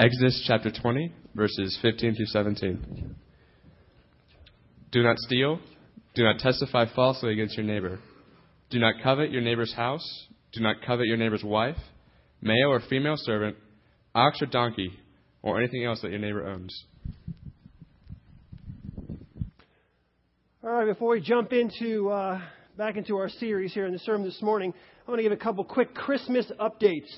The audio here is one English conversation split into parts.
Exodus chapter 20, verses 15 through 17. Do not steal. Do not testify falsely against your neighbor. Do not covet your neighbor's house. Do not covet your neighbor's wife, male or female servant, ox or donkey, or anything else that your neighbor owns. All right, before we jump into uh, back into our series here in the sermon this morning, I want to give a couple quick Christmas updates.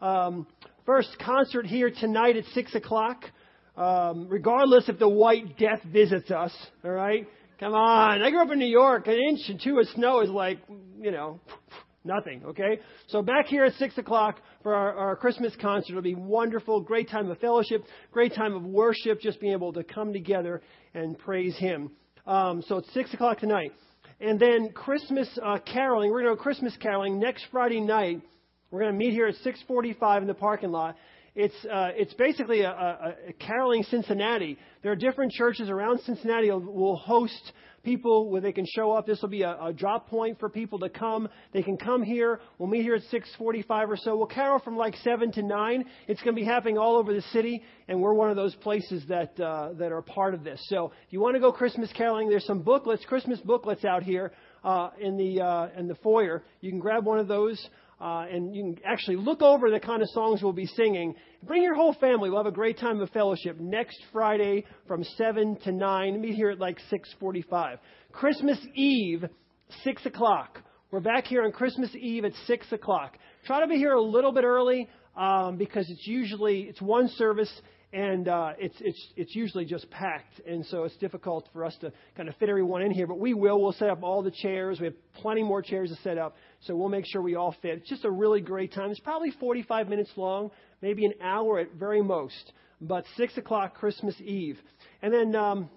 Um, first, concert here tonight at six o'clock. Um, regardless if the White Death visits us, all right. Come on, I grew up in New York. An inch and two of snow is like, you know, nothing. Okay, so back here at six o'clock for our, our Christmas concert. It'll be wonderful. Great time of fellowship. Great time of worship. Just being able to come together and praise Him. Um, so it's 6 o'clock tonight. And then Christmas uh, caroling. We're going to go Christmas caroling next Friday night. We're going to meet here at 6:45 in the parking lot. It's uh, it's basically a, a, a caroling Cincinnati. There are different churches around Cincinnati will, host people where they can show up. This will be a, a drop point for people to come. They can come here. We'll meet here at 6:45 or so. We'll carol from like seven to nine. It's going to be happening all over the city, and we're one of those places that uh, that are part of this. So if you want to go Christmas caroling, there's some booklets, Christmas booklets out here uh, in the uh, in the foyer. You can grab one of those. Uh, and you can actually look over the kind of songs we'll be singing. Bring your whole family. We'll have a great time of fellowship next Friday from 7 to 9. Meet here at like 6:45. Christmas Eve, 6 o'clock. We're back here on Christmas Eve at 6 o'clock. Try to be here a little bit early um, because it's usually it's one service and uh, it's it's it's usually just packed, and so it's difficult for us to kind of fit everyone in here. But we will. We'll set up all the chairs. We have plenty more chairs to set up, so we'll make sure we all fit. It's just a really great time. It's probably 45 minutes long, maybe an hour at very most. But six o'clock Christmas Eve, and then um,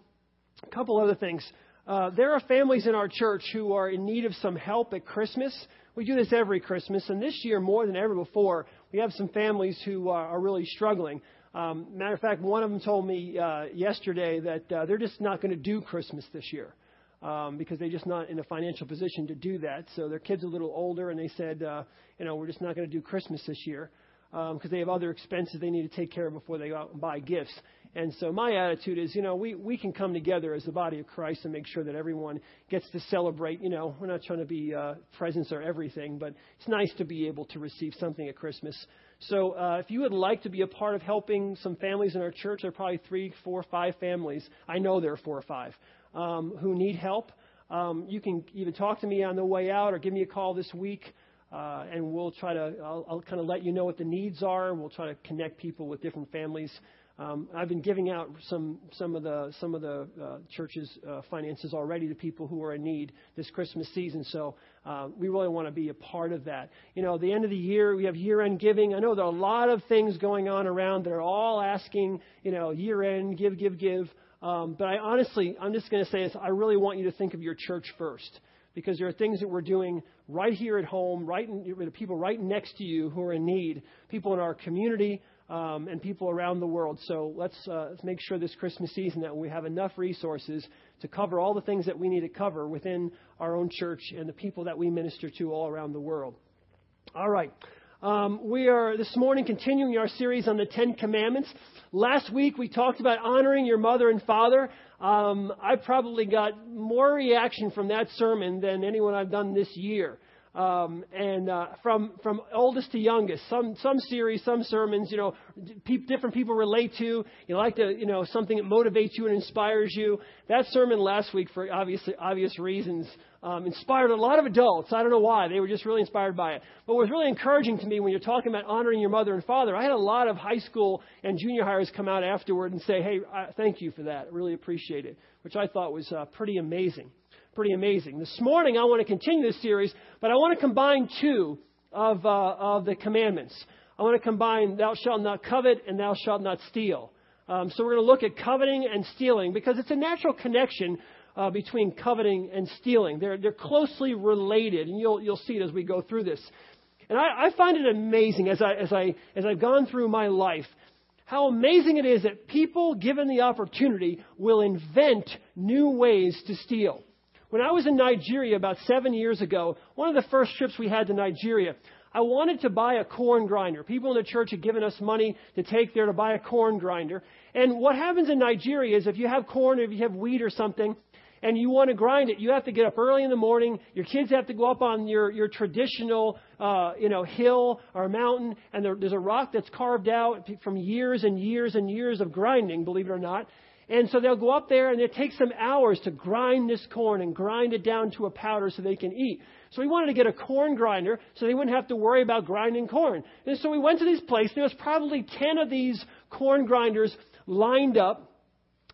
a couple other things. Uh, there are families in our church who are in need of some help at Christmas. We do this every Christmas, and this year more than ever before, we have some families who are, are really struggling. Um, matter of fact, one of them told me uh, yesterday that uh, they're just not going to do Christmas this year um, because they're just not in a financial position to do that. So their kid's are a little older, and they said, uh, you know, we're just not going to do Christmas this year because um, they have other expenses they need to take care of before they go out and buy gifts. And so my attitude is, you know, we, we can come together as the body of Christ and make sure that everyone gets to celebrate. You know, we're not trying to be uh, presents or everything, but it's nice to be able to receive something at Christmas so uh, if you would like to be a part of helping some families in our church, there are probably three, four, five families. I know there are four or five um, who need help. Um, you can even talk to me on the way out or give me a call this week. Uh, and we'll try to, I'll, I'll kind of let you know what the needs are. We'll try to connect people with different families um, I've been giving out some some of the some of the uh, church's uh, finances already to people who are in need this Christmas season. So uh, we really want to be a part of that. You know, the end of the year we have year-end giving. I know there are a lot of things going on around that are all asking, you know, year-end give, give, give. Um, but I honestly, I'm just going to say this. I really want you to think of your church first because there are things that we're doing right here at home, right in, people right next to you who are in need, people in our community, um, and people around the world. So let's, uh, make sure this Christmas season that we have enough resources to cover all the things that we need to cover within our own church and the people that we minister to all around the world. All right. Um, we are this morning continuing our series on the Ten Commandments. Last week we talked about honoring your mother and father. Um, I probably got more reaction from that sermon than anyone I've done this year um, and uh, from from oldest to youngest. Some some series, some sermons, you know, pe- different people relate to. You like to, you know, something that motivates you and inspires you. That sermon last week, for obviously obvious reasons, um, inspired a lot of adults. I don't know why. They were just really inspired by it. But what was really encouraging to me when you're talking about honoring your mother and father, I had a lot of high school and junior hires come out afterward and say, "Hey, I, thank you for that. Really appreciate it," which I thought was uh, pretty amazing pretty amazing. This morning, I want to continue this series, but I want to combine two of, uh, of the commandments. I want to combine thou shalt not covet and thou shalt not steal. Um, so we're going to look at coveting and stealing because it's a natural connection uh, between coveting and stealing. They're, they're closely related, and you'll, you'll see it as we go through this. And I, I find it amazing as, I, as, I, as I've gone through my life how amazing it is that people, given the opportunity, will invent new ways to steal. When I was in Nigeria about seven years ago, one of the first trips we had to Nigeria, I wanted to buy a corn grinder. People in the church had given us money to take there to buy a corn grinder. And what happens in Nigeria is if you have corn or if you have wheat or something, and you want to grind it, you have to get up early in the morning. Your kids have to go up on your, your traditional, uh, you know, hill or mountain, and there, there's a rock that's carved out from years and years and years of grinding, believe it or not. And so they'll go up there and it takes them hours to grind this corn and grind it down to a powder so they can eat. So we wanted to get a corn grinder so they wouldn't have to worry about grinding corn. And so we went to this place. There was probably 10 of these corn grinders lined up,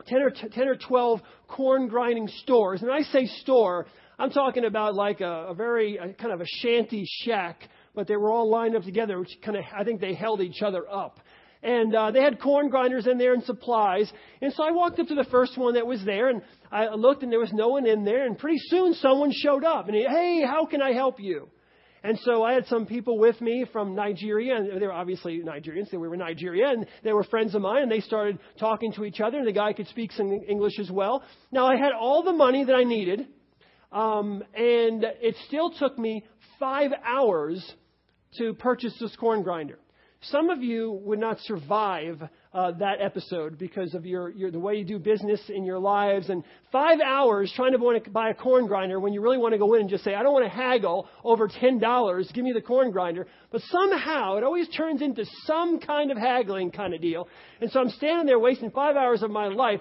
10 or, 10 or 12 corn grinding stores. And I say store, I'm talking about like a, a very a kind of a shanty shack, but they were all lined up together, which kind of, I think they held each other up. And uh, they had corn grinders in there and supplies. And so I walked up to the first one that was there, and I looked, and there was no one in there. And pretty soon, someone showed up, and he, hey, how can I help you? And so I had some people with me from Nigeria, and they were obviously Nigerians. They were in Nigeria, and they were friends of mine, and they started talking to each other, and the guy could speak some English as well. Now, I had all the money that I needed, um, and it still took me five hours to purchase this corn grinder. Some of you would not survive uh, that episode because of your, your, the way you do business in your lives. And five hours trying to buy a corn grinder when you really want to go in and just say, I don't want to haggle over $10. Give me the corn grinder. But somehow it always turns into some kind of haggling kind of deal. And so I'm standing there wasting five hours of my life.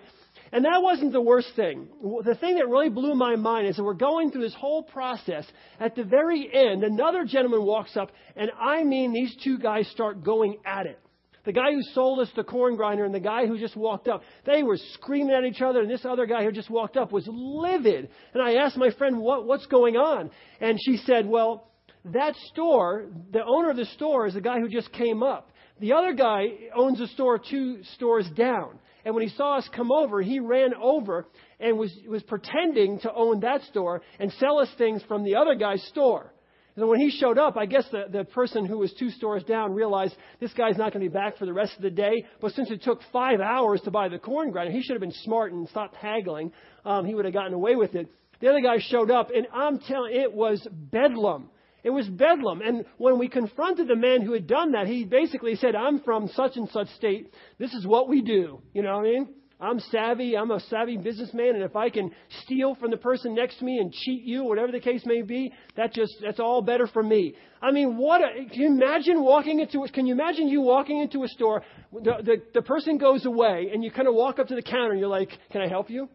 And that wasn't the worst thing. The thing that really blew my mind is that we're going through this whole process. At the very end, another gentleman walks up, and I mean, these two guys start going at it. The guy who sold us the corn grinder and the guy who just walked up, they were screaming at each other, and this other guy who just walked up was livid. And I asked my friend, what, what's going on? And she said, well, that store, the owner of the store is the guy who just came up. The other guy owns a store two stores down. And when he saw us come over, he ran over and was, was pretending to own that store and sell us things from the other guy's store. And when he showed up, I guess the, the person who was two stores down realized this guy's not going to be back for the rest of the day. But since it took five hours to buy the corn grinder, he should have been smart and stopped haggling. Um, he would have gotten away with it. The other guy showed up, and I'm telling it was bedlam. It was bedlam. And when we confronted the man who had done that, he basically said, I'm from such and such state. This is what we do. You know what I mean? I'm savvy. I'm a savvy businessman. And if I can steal from the person next to me and cheat you, whatever the case may be, that just, that's all better for me. I mean, what a, can you imagine walking into, can you imagine you walking into a store, the, the, the person goes away and you kind of walk up to the counter and you're like, can I help you?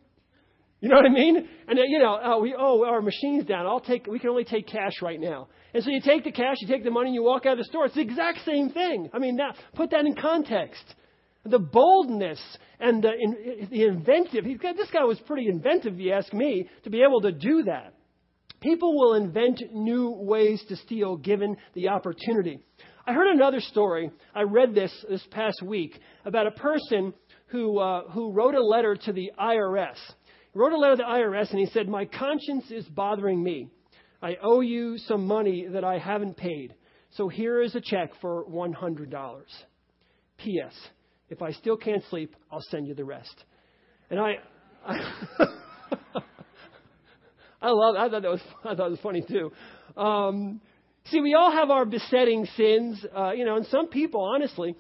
You know what I mean? And you know, oh, we oh our machine's down. I'll take. We can only take cash right now. And so you take the cash, you take the money, and you walk out of the store. It's the exact same thing. I mean, now put that in context. The boldness and the, in, the inventive. Got, this guy was pretty inventive, if you ask me, to be able to do that. People will invent new ways to steal given the opportunity. I heard another story. I read this this past week about a person who uh, who wrote a letter to the IRS he wrote a letter to the IRS and he said, My conscience is bothering me. I owe you some money that I haven't paid. So here is a check for $100. P.S. If I still can't sleep, I'll send you the rest. And I, I, I love. I thought that was. I thought it was funny too. Um, see, we all have our besetting sins, uh, you know, and some people, honestly,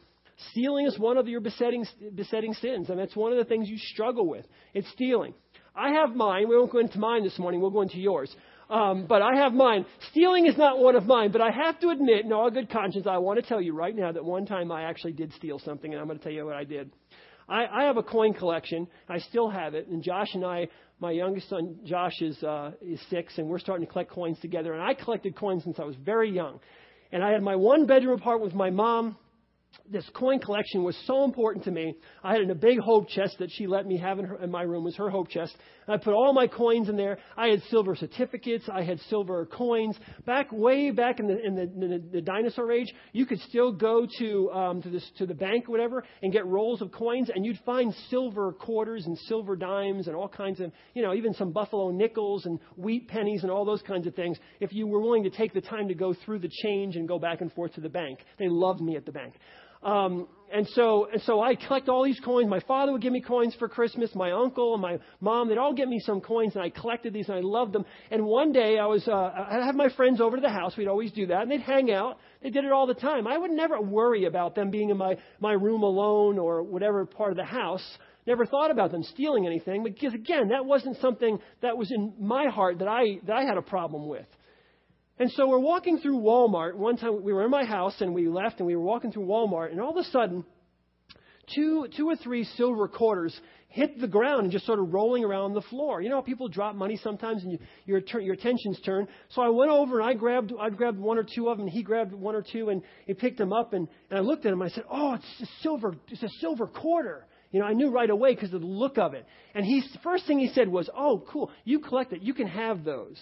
stealing is one of your besetting besetting sins, and that's one of the things you struggle with. It's stealing. I have mine. We won't go into mine this morning. We'll go into yours. Um, but I have mine. Stealing is not one of mine, but I have to admit, in all good conscience, I want to tell you right now that one time I actually did steal something, and I'm going to tell you what I did. I, I have a coin collection. I still have it, and Josh and I, my youngest son Josh is uh, is six, and we're starting to collect coins together. And I collected coins since I was very young. And I had my one bedroom apartment with my mom this coin collection was so important to me. I had in a big hope chest that she let me have in, her, in my room was her hope chest. I put all my coins in there. I had silver certificates. I had silver coins. Back way back in the in the, the, the dinosaur age, you could still go to um, to this to the bank or whatever and get rolls of coins, and you'd find silver quarters and silver dimes and all kinds of you know even some buffalo nickels and wheat pennies and all those kinds of things. If you were willing to take the time to go through the change and go back and forth to the bank, they loved me at the bank. Um, and so, and so I collect all these coins. My father would give me coins for Christmas. My uncle and my mom, they'd all get me some coins, and I collected these, and I loved them. And one day, I was, uh, I had my friends over to the house. We'd always do that, and they'd hang out. They did it all the time. I would never worry about them being in my my room alone or whatever part of the house. Never thought about them stealing anything, because again, that wasn't something that was in my heart that I that I had a problem with. And so we're walking through Walmart. One time we were in my house and we left and we were walking through Walmart and all of a sudden, two, two or three silver quarters hit the ground and just sort of rolling around the floor. You know how people drop money sometimes and you, your, your attention's turned. So I went over and I grabbed, I grabbed one or two of them and he grabbed one or two and he picked them up and, and I looked at him and I said, oh, it's a silver, it's a silver quarter. You know, I knew right away because of the look of it. And he, first thing he said was, oh, cool, you collect it, you can have those.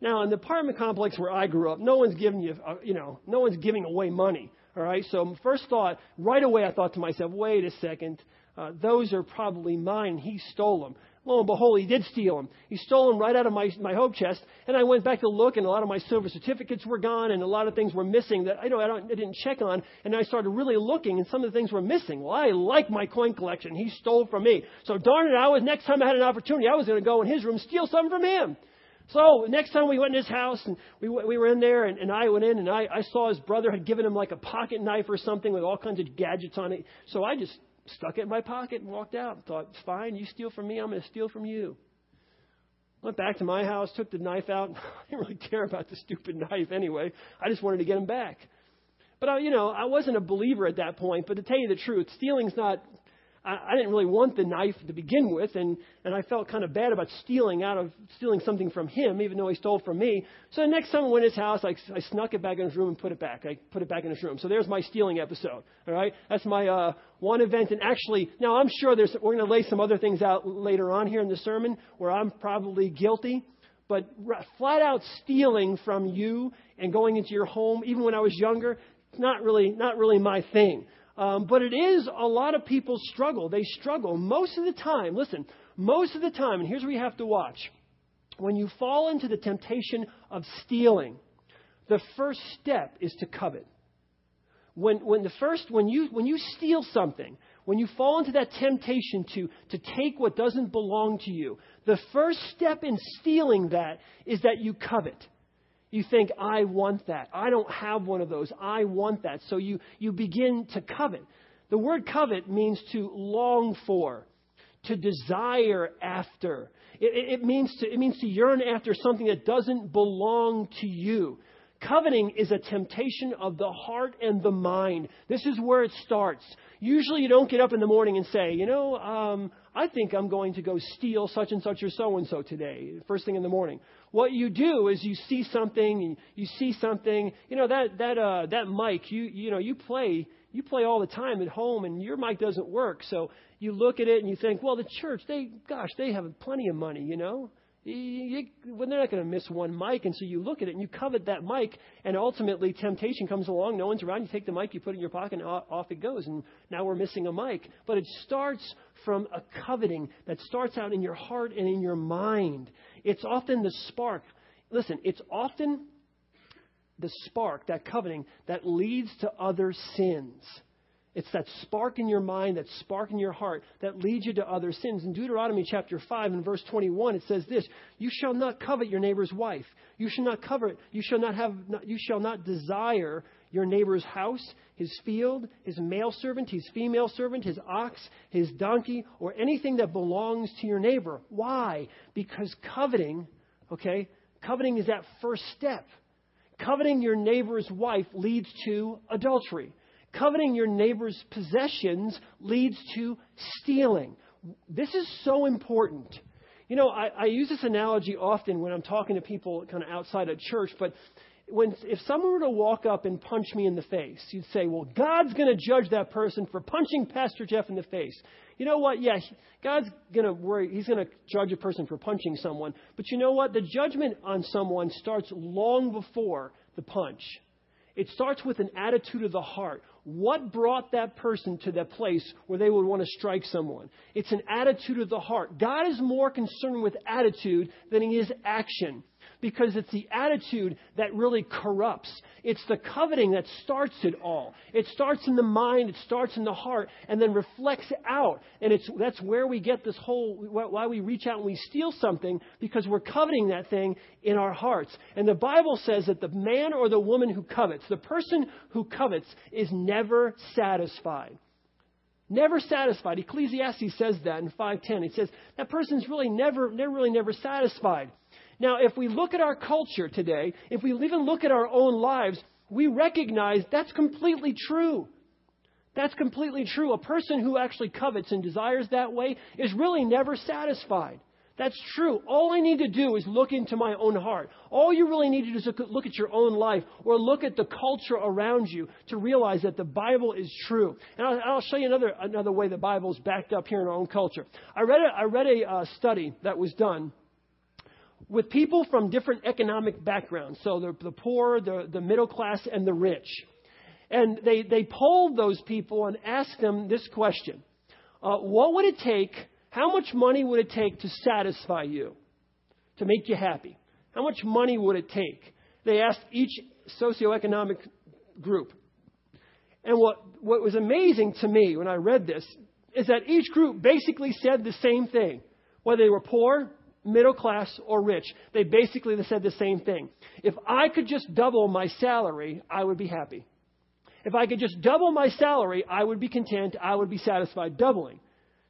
Now, in the apartment complex where I grew up, no one's giving you, uh, you know, no one's giving away money. All right. So first thought, right away, I thought to myself, wait a second, uh, those are probably mine. He stole them. Lo and behold, he did steal them. He stole them right out of my my hope chest. And I went back to look, and a lot of my silver certificates were gone, and a lot of things were missing that I know I, don't, I didn't check on. And I started really looking, and some of the things were missing. Well, I like my coin collection. He stole from me. So darn it, I was next time I had an opportunity, I was going to go in his room steal something from him. So next time we went in his house and we, we were in there and, and I went in and I, I saw his brother had given him like a pocket knife or something with all kinds of gadgets on it. So I just stuck it in my pocket and walked out. And thought, fine, you steal from me, I'm going to steal from you. Went back to my house, took the knife out. I didn't really care about the stupid knife anyway. I just wanted to get him back. But I, you know, I wasn't a believer at that point. But to tell you the truth, stealing's not I, I didn't really want the knife to begin with, and, and I felt kind of bad about stealing out of stealing something from him, even though he stole from me. So the next time I went to his house, I, I snuck it back in his room and put it back. I put it back in his room. So there's my stealing episode. All right, that's my uh, one event. And actually, now I'm sure there's we're going to lay some other things out later on here in the sermon where I'm probably guilty. But flat out stealing from you and going into your home, even when I was younger, not really not really my thing. Um, but it is a lot of people struggle. They struggle most of the time. Listen, most of the time, and here's where you have to watch. When you fall into the temptation of stealing, the first step is to covet. When, when the first, when you, when you steal something, when you fall into that temptation to, to take what doesn't belong to you, the first step in stealing that is that you covet. You think, I want that. I don't have one of those. I want that. So you, you begin to covet. The word covet means to long for, to desire after. It, it, means to, it means to yearn after something that doesn't belong to you. Coveting is a temptation of the heart and the mind. This is where it starts. Usually you don't get up in the morning and say, you know, um, I think I'm going to go steal such and such or so and so today, first thing in the morning. What you do is you see something, you see something, you know, that, that, uh, that mic, you, you know, you play, you play all the time at home and your mic doesn't work. So you look at it and you think, well, the church, they, gosh, they have plenty of money, you know you, well, they're not going to miss one mic. And so you look at it and you covet that mic, and ultimately temptation comes along. No one's around. You take the mic, you put it in your pocket, and off it goes. And now we're missing a mic. But it starts from a coveting that starts out in your heart and in your mind. It's often the spark. Listen, it's often the spark, that coveting, that leads to other sins. It's that spark in your mind, that spark in your heart that leads you to other sins. In Deuteronomy chapter 5 and verse 21, it says this, You shall not covet your neighbor's wife. You shall not covet, you shall not have, you shall not desire your neighbor's house, his field, his male servant, his female servant, his ox, his donkey, or anything that belongs to your neighbor. Why? Because coveting, okay, coveting is that first step. Coveting your neighbor's wife leads to adultery. Coveting your neighbor's possessions leads to stealing. This is so important. You know, I, I use this analogy often when I'm talking to people kind of outside of church, but when, if someone were to walk up and punch me in the face, you'd say, well, God's going to judge that person for punching Pastor Jeff in the face. You know what? Yeah, God's going to worry. He's going to judge a person for punching someone. But you know what? The judgment on someone starts long before the punch. It starts with an attitude of the heart. What brought that person to that place where they would want to strike someone? It's an attitude of the heart. God is more concerned with attitude than he is action. Because it's the attitude that really corrupts. It's the coveting that starts it all. It starts in the mind, it starts in the heart, and then reflects out. And it's, that's where we get this whole, why we reach out and we steal something, because we're coveting that thing in our hearts. And the Bible says that the man or the woman who covets, the person who covets, is never satisfied. Never satisfied. Ecclesiastes says that in 510. It says that person's really never, never really never satisfied. Now, if we look at our culture today, if we even look at our own lives, we recognize that's completely true. That's completely true. A person who actually covets and desires that way is really never satisfied. That's true. All I need to do is look into my own heart. All you really need to do is look at your own life or look at the culture around you to realize that the Bible is true. And I'll, show you another, another way the Bible is backed up here in our own culture. I read a, I read a uh, study that was done with people from different economic backgrounds. So the, the poor, the, the middle class, and the rich. And they, they polled those people and asked them this question uh, What would it take? How much money would it take to satisfy you, to make you happy? How much money would it take? They asked each socioeconomic group. And what, what was amazing to me when I read this is that each group basically said the same thing. Whether they were poor, middle class, or rich, they basically said the same thing. If I could just double my salary, I would be happy. If I could just double my salary, I would be content, I would be satisfied doubling.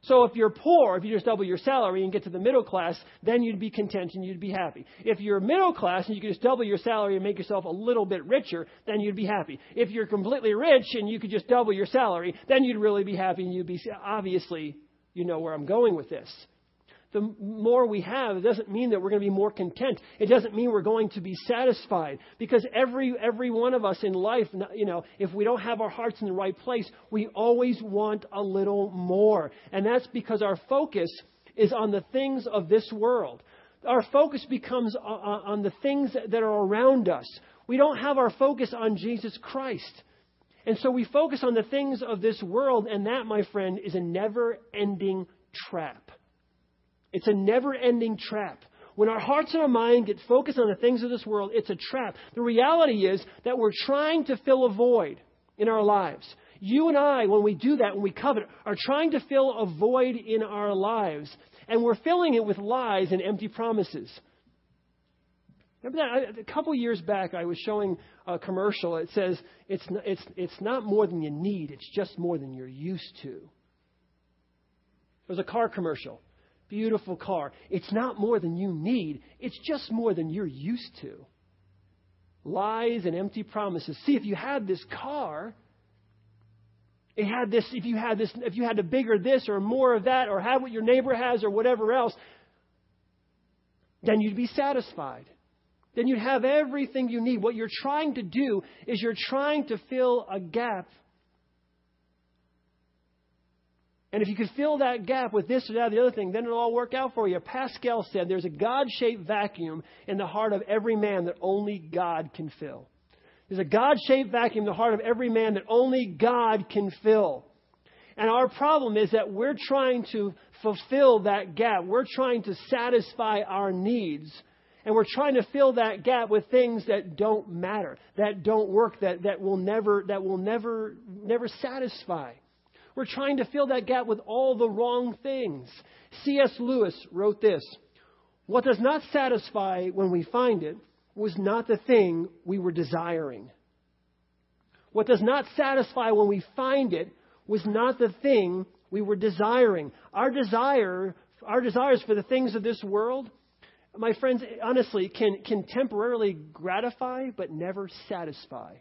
So if you're poor, if you just double your salary and get to the middle class, then you'd be content and you'd be happy. If you're middle class and you could just double your salary and make yourself a little bit richer, then you'd be happy. If you're completely rich and you could just double your salary, then you'd really be happy and you'd be obviously you know where I'm going with this the more we have, it doesn't mean that we're going to be more content. It doesn't mean we're going to be satisfied. Because every, every one of us in life, you know, if we don't have our hearts in the right place, we always want a little more. And that's because our focus is on the things of this world. Our focus becomes uh, uh, on the things that are around us. We don't have our focus on Jesus Christ. And so we focus on the things of this world, and that, my friend, is a never ending trap. It's a never ending trap. When our hearts and our mind get focused on the things of this world, it's a trap. The reality is that we're trying to fill a void in our lives. You and I, when we do that, when we covet, are trying to fill a void in our lives. And we're filling it with lies and empty promises. Remember that? A couple years back, I was showing a commercial. It says, it's, it's, it's not more than you need, it's just more than you're used to. It was a car commercial beautiful car. It's not more than you need, it's just more than you're used to. Lies and empty promises. See, if you had this car, it had this, if you had this, if you had a bigger this or more of that, or have what your neighbor has or whatever else, then you'd be satisfied. Then you'd have everything you need. What you're trying to do is you're trying to fill a gap And if you could fill that gap with this or that or the other thing, then it'll all work out for you. Pascal said there's a God shaped vacuum in the heart of every man that only God can fill. There's a God shaped vacuum in the heart of every man that only God can fill. And our problem is that we're trying to fulfill that gap. We're trying to satisfy our needs. And we're trying to fill that gap with things that don't matter, that don't work, that, that will never, that will never, never satisfy. We're trying to fill that gap with all the wrong things. C.S. Lewis wrote this What does not satisfy when we find it was not the thing we were desiring. What does not satisfy when we find it was not the thing we were desiring. Our desire, our desires for the things of this world, my friends, honestly, can, can temporarily gratify but never satisfy.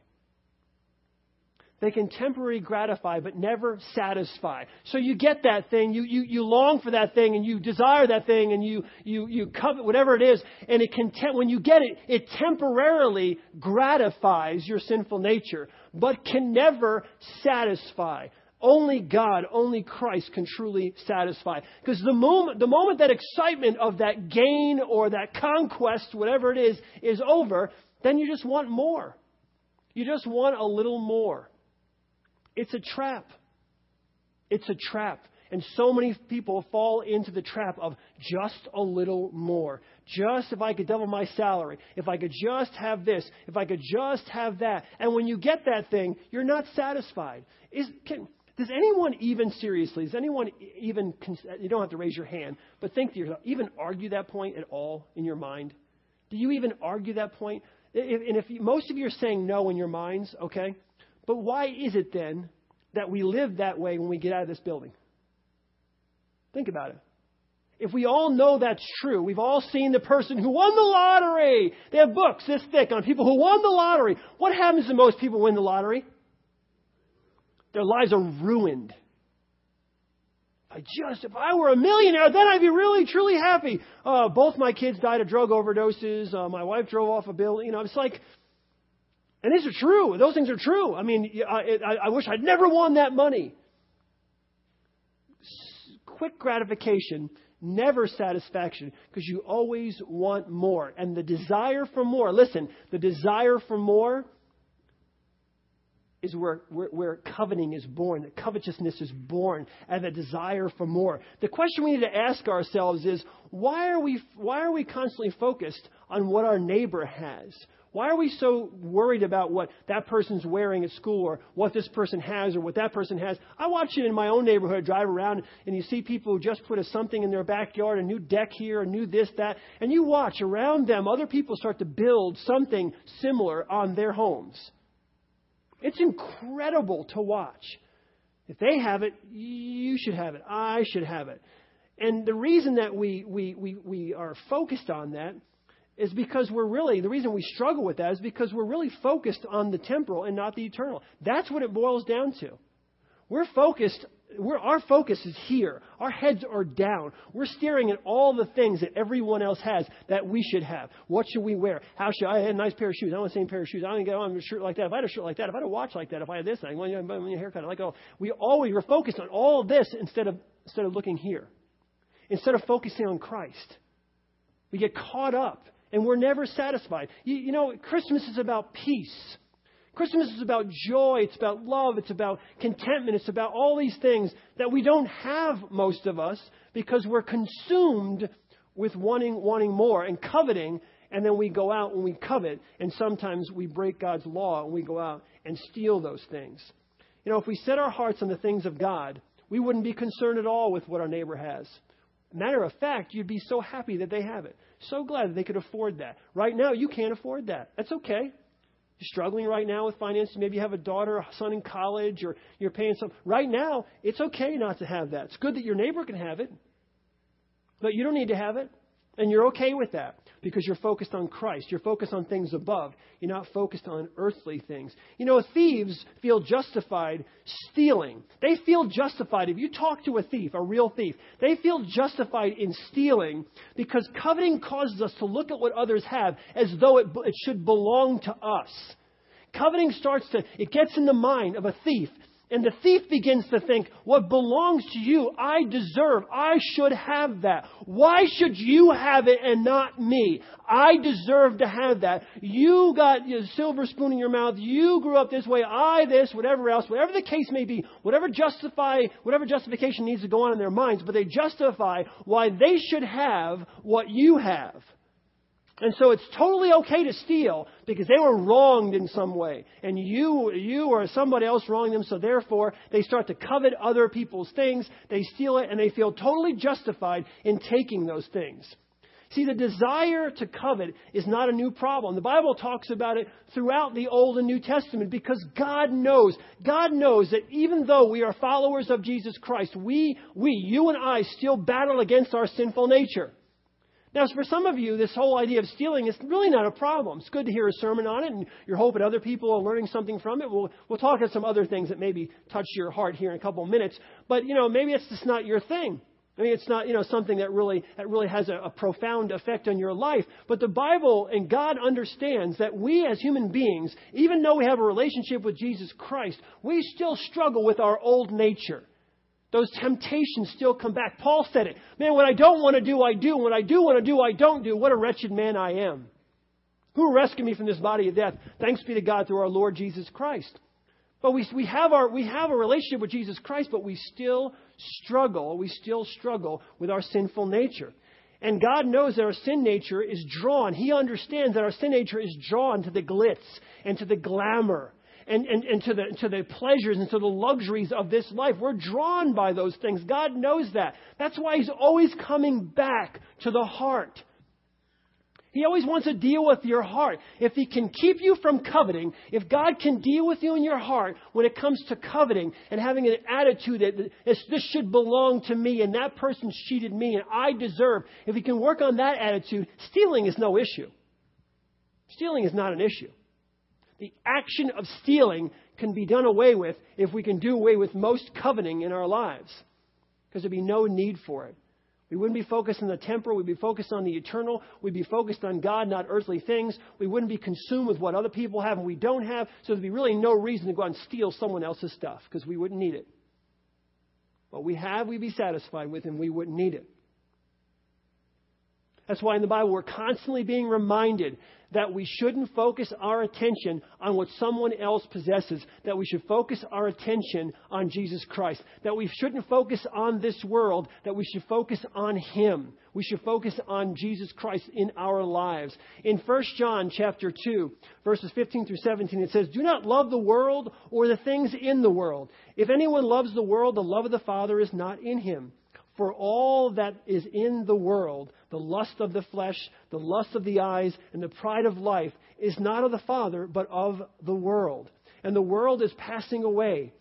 They can temporarily gratify but never satisfy. So you get that thing, you, you, you long for that thing, and you desire that thing, and you, you, you covet whatever it is, and it can te- when you get it, it temporarily gratifies your sinful nature, but can never satisfy. Only God, only Christ can truly satisfy. Because the moment, the moment that excitement of that gain or that conquest, whatever it is, is over, then you just want more. You just want a little more. It's a trap. It's a trap. And so many people fall into the trap of just a little more. Just if I could double my salary, if I could just have this, if I could just have that. And when you get that thing, you're not satisfied. Is, can, does anyone even seriously, does anyone even, you don't have to raise your hand, but think to yourself, even argue that point at all in your mind? Do you even argue that point? And if you, most of you are saying no in your minds, okay, but why is it then that we live that way when we get out of this building? Think about it. If we all know that's true, we've all seen the person who won the lottery. They have books this thick on people who won the lottery. What happens to most people win the lottery? Their lives are ruined. I just, if I were a millionaire, then I'd be really, truly happy. Uh, both my kids died of drug overdoses. Uh, my wife drove off a bill. You know, it's like, and these are true. Those things are true. I mean, I, I, I wish I'd never won that money. Quick gratification, never satisfaction, because you always want more. And the desire for more, listen, the desire for more is where, where, where, coveting is born, that covetousness is born, and the desire for more. The question we need to ask ourselves is why are we, why are we constantly focused on what our neighbor has? Why are we so worried about what that person's wearing at school or what this person has or what that person has? I watch it in my own neighborhood, drive around, and you see people who just put a something in their backyard, a new deck here, a new this, that, and you watch around them, other people start to build something similar on their homes. It's incredible to watch. If they have it, you should have it. I should have it. And the reason that we, we, we, we are focused on that is because we're really, the reason we struggle with that is because we're really focused on the temporal and not the eternal. That's what it boils down to. We're focused we're, our focus is here. Our heads are down. We're staring at all the things that everyone else has that we should have. What should we wear? How should I have a nice pair of shoes? I want the same pair of shoes. I want to get on a shirt like that. If I had a shirt like that, if I had a watch like that, if I had this you know, a haircut, like oh, we always we're focused on all this instead of instead of looking here, instead of focusing on Christ. We get caught up and we're never satisfied. You, you know, Christmas is about peace. Christmas is about joy, it's about love, it's about contentment, it's about all these things that we don't have, most of us, because we're consumed with wanting, wanting more and coveting, and then we go out and we covet, and sometimes we break God's law and we go out and steal those things. You know, if we set our hearts on the things of God, we wouldn't be concerned at all with what our neighbor has. Matter of fact, you'd be so happy that they have it. So glad that they could afford that. Right now, you can't afford that. That's okay. You're struggling right now with finances. Maybe you have a daughter, a son in college, or you're paying some. Right now, it's okay not to have that. It's good that your neighbor can have it, but you don't need to have it. And you're okay with that because you're focused on Christ. You're focused on things above. You're not focused on earthly things. You know, thieves feel justified stealing. They feel justified. If you talk to a thief, a real thief, they feel justified in stealing because coveting causes us to look at what others have as though it, it should belong to us. Coveting starts to, it gets in the mind of a thief and the thief begins to think, what belongs to you, I deserve. I should have that. Why should you have it and not me? I deserve to have that. You got a silver spoon in your mouth. You grew up this way. I this, whatever else, whatever the case may be, whatever justify, whatever justification needs to go on in their minds, but they justify why they should have what you have. And so it's totally okay to steal because they were wronged in some way. And you, you or somebody else wronged them, so therefore they start to covet other people's things. They steal it and they feel totally justified in taking those things. See, the desire to covet is not a new problem. The Bible talks about it throughout the Old and New Testament because God knows, God knows that even though we are followers of Jesus Christ, we, we, you and I still battle against our sinful nature. Now, for some of you, this whole idea of stealing is really not a problem. It's good to hear a sermon on it, and you're hoping other people are learning something from it. We'll, we'll talk about some other things that maybe touch your heart here in a couple of minutes. But, you know, maybe it's just not your thing. I mean, it's not, you know, something that really, that really has a, a profound effect on your life. But the Bible and God understands that we as human beings, even though we have a relationship with Jesus Christ, we still struggle with our old nature. Those temptations still come back. Paul said it. Man, what I don't want to do, I do. What I do want to do, I don't do. What a wretched man I am. Who rescued me from this body of death? Thanks be to God through our Lord Jesus Christ. But we, we, have our, we have a relationship with Jesus Christ, but we still struggle. We still struggle with our sinful nature. And God knows that our sin nature is drawn. He understands that our sin nature is drawn to the glitz and to the glamour and, and, and to, the, to the pleasures and to the luxuries of this life. We're drawn by those things. God knows that. That's why He's always coming back to the heart. He always wants to deal with your heart. If He can keep you from coveting, if God can deal with you in your heart when it comes to coveting and having an attitude that this should belong to me and that person cheated me and I deserve, if He can work on that attitude, stealing is no issue. Stealing is not an issue. The action of stealing can be done away with if we can do away with most coveting in our lives because there'd be no need for it. We wouldn't be focused on the temporal. We'd be focused on the eternal. We'd be focused on God, not earthly things. We wouldn't be consumed with what other people have and we don't have. So there'd be really no reason to go out and steal someone else's stuff because we wouldn't need it. What we have, we'd be satisfied with and we wouldn't need it. That's why in the Bible we're constantly being reminded that we shouldn't focus our attention on what someone else possesses, that we should focus our attention on Jesus Christ, that we shouldn't focus on this world, that we should focus on Him. We should focus on Jesus Christ in our lives. In 1 John chapter 2, verses 15 through 17, it says, Do not love the world or the things in the world. If anyone loves the world, the love of the Father is not in him. For all that is in the world, the lust of the flesh, the lust of the eyes, and the pride of life, is not of the Father, but of the world. And the world is passing away,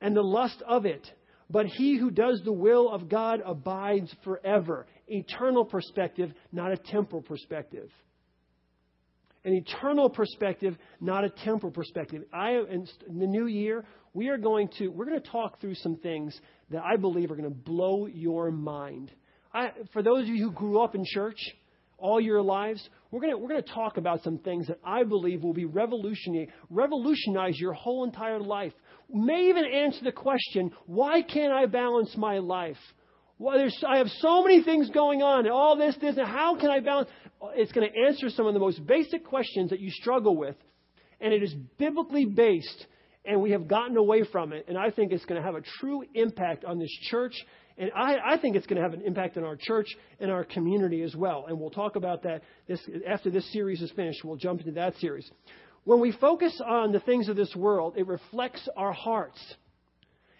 and the lust of it. But he who does the will of God abides forever. Eternal perspective, not a temporal perspective. An eternal perspective, not a temporal perspective. I, in the new year, we are going to we're going to talk through some things that I believe are going to blow your mind. I, for those of you who grew up in church all your lives, we're going to, we're going to talk about some things that I believe will be revolutionary, revolutionize your whole entire life. May even answer the question, why can't I balance my life? Well, there's, I have so many things going on, and all this, this, and how can I balance? It's going to answer some of the most basic questions that you struggle with, and it is biblically based and we have gotten away from it. And I think it's going to have a true impact on this church. And I, I think it's going to have an impact on our church and our community as well. And we'll talk about that this, after this series is finished. We'll jump into that series. When we focus on the things of this world, it reflects our hearts.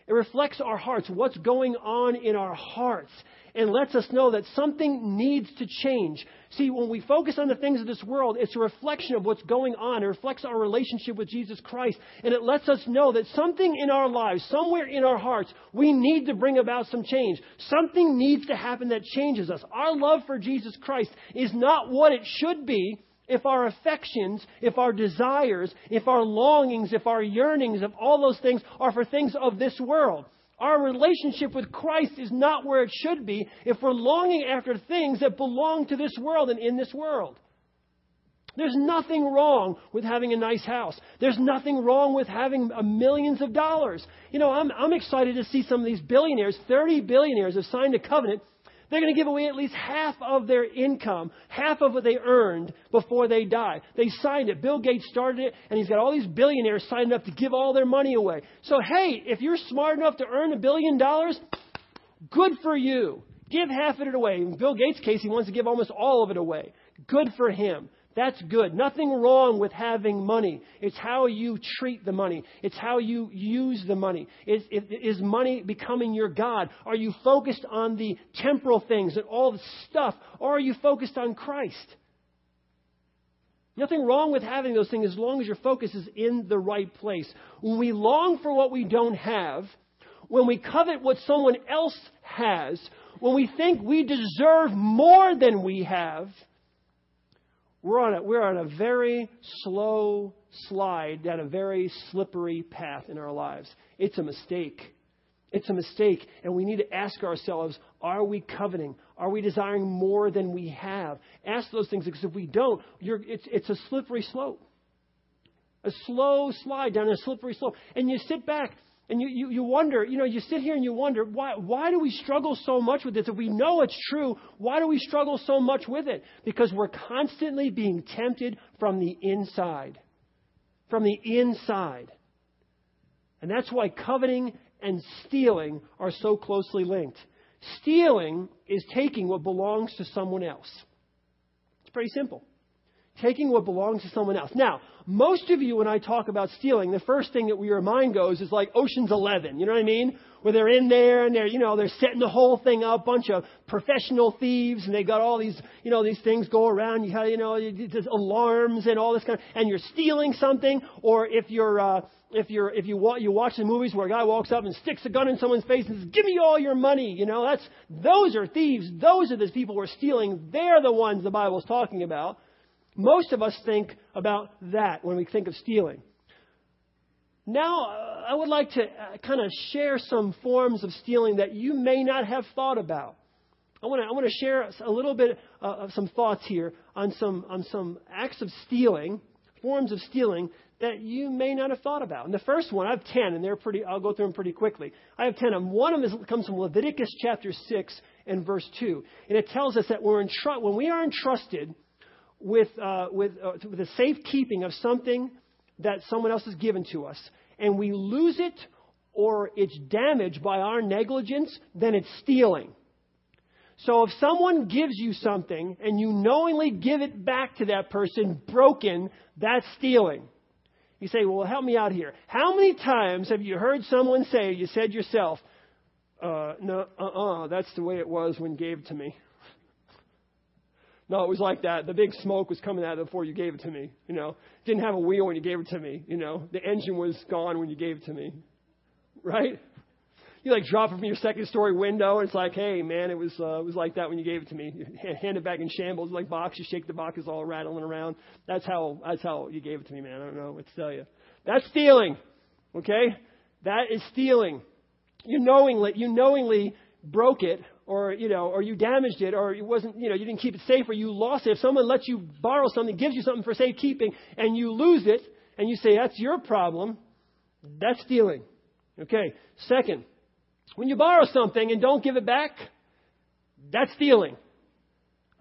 It reflects our hearts, what's going on in our hearts, and lets us know that something needs to change. See, when we focus on the things of this world, it's a reflection of what's going on. It reflects our relationship with Jesus Christ, and it lets us know that something in our lives, somewhere in our hearts, we need to bring about some change. Something needs to happen that changes us. Our love for Jesus Christ is not what it should be if our affections, if our desires, if our longings, if our yearnings, if all those things are for things of this world. Our relationship with Christ is not where it should be if we're longing after things that belong to this world and in this world. There's nothing wrong with having a nice house. There's nothing wrong with having millions of dollars. You know, I'm, I'm excited to see some of these billionaires, 30 billionaires, have signed a covenant they're going to give away at least half of their income, half of what they earned before they die. They signed it. Bill Gates started it, and he's got all these billionaires signed up to give all their money away. So, hey, if you're smart enough to earn a billion dollars, good for you. Give half of it away. In Bill Gates' case, he wants to give almost all of it away. Good for him. That's good. Nothing wrong with having money. It's how you treat the money. It's how you use the money. Is, is money becoming your God? Are you focused on the temporal things and all the stuff? Or are you focused on Christ? Nothing wrong with having those things as long as your focus is in the right place. When we long for what we don't have, when we covet what someone else has, when we think we deserve more than we have, we're on a, we're on a very slow slide down a very slippery path in our lives. It's a mistake. It's a mistake, and we need to ask ourselves are we coveting? Are we desiring more than we have? Ask those things because if we don't, it's, it's a slippery slope. A slow slide down a slippery slope. And you sit back and you, you, you wonder, you know, you sit here and you wonder, why, why do we struggle so much with this? If we know it's true, why do we struggle so much with it? Because we're constantly being tempted from the inside. From the inside. And that's why coveting and stealing are so closely linked. Stealing is taking what belongs to someone else. It's pretty simple. Taking what belongs to someone else. Now, most of you, when I talk about stealing, the first thing that your mind goes is like Ocean's Eleven. You know what I mean? Where they're in there and they're, you know, they're setting the whole thing up, bunch of professional thieves, and they got all these, you know, these things go around. You have, you know, there's alarms and all this kind of, and you're stealing something. Or if you're, uh, if you're, if you watch, you watch the movies where a guy walks up and sticks a gun in someone's face and says, "Give me all your money," you know, that's those are thieves. Those are the people who are stealing. They're the ones the Bible's talking about. Most of us think about that when we think of stealing. Now, uh, I would like to uh, kind of share some forms of stealing that you may not have thought about. I want to, I want to share a little bit uh, of some thoughts here on some, on some acts of stealing, forms of stealing that you may not have thought about. And the first one, I have 10, and they're pretty, I'll go through them pretty quickly. I have 10, and one of them is, comes from Leviticus chapter 6 and verse 2. And it tells us that we're entru- when we are entrusted with, uh, with, uh, with the safekeeping of something that someone else has given to us, and we lose it or it's damaged by our negligence, then it's stealing. So if someone gives you something and you knowingly give it back to that person broken, that's stealing. You say, well, help me out here. How many times have you heard someone say, you said yourself, uh, no, uh-uh, that's the way it was when gave to me. No, it was like that. The big smoke was coming out before you gave it to me. You know, didn't have a wheel when you gave it to me. You know, the engine was gone when you gave it to me. Right? You like drop it from your second story window, and it's like, hey man, it was uh, it was like that when you gave it to me. You hand it back in shambles, like box. You shake the box, it's all rattling around. That's how that's how you gave it to me, man. I don't know what to tell you. That's stealing. Okay, that is stealing. You knowingly you knowingly broke it or you know, or you damaged it, or it wasn't, you know, you didn't keep it safe, or you lost it. If someone lets you borrow something, gives you something for safekeeping, and you lose it, and you say that's your problem, that's stealing. Okay. Second, when you borrow something and don't give it back, that's stealing.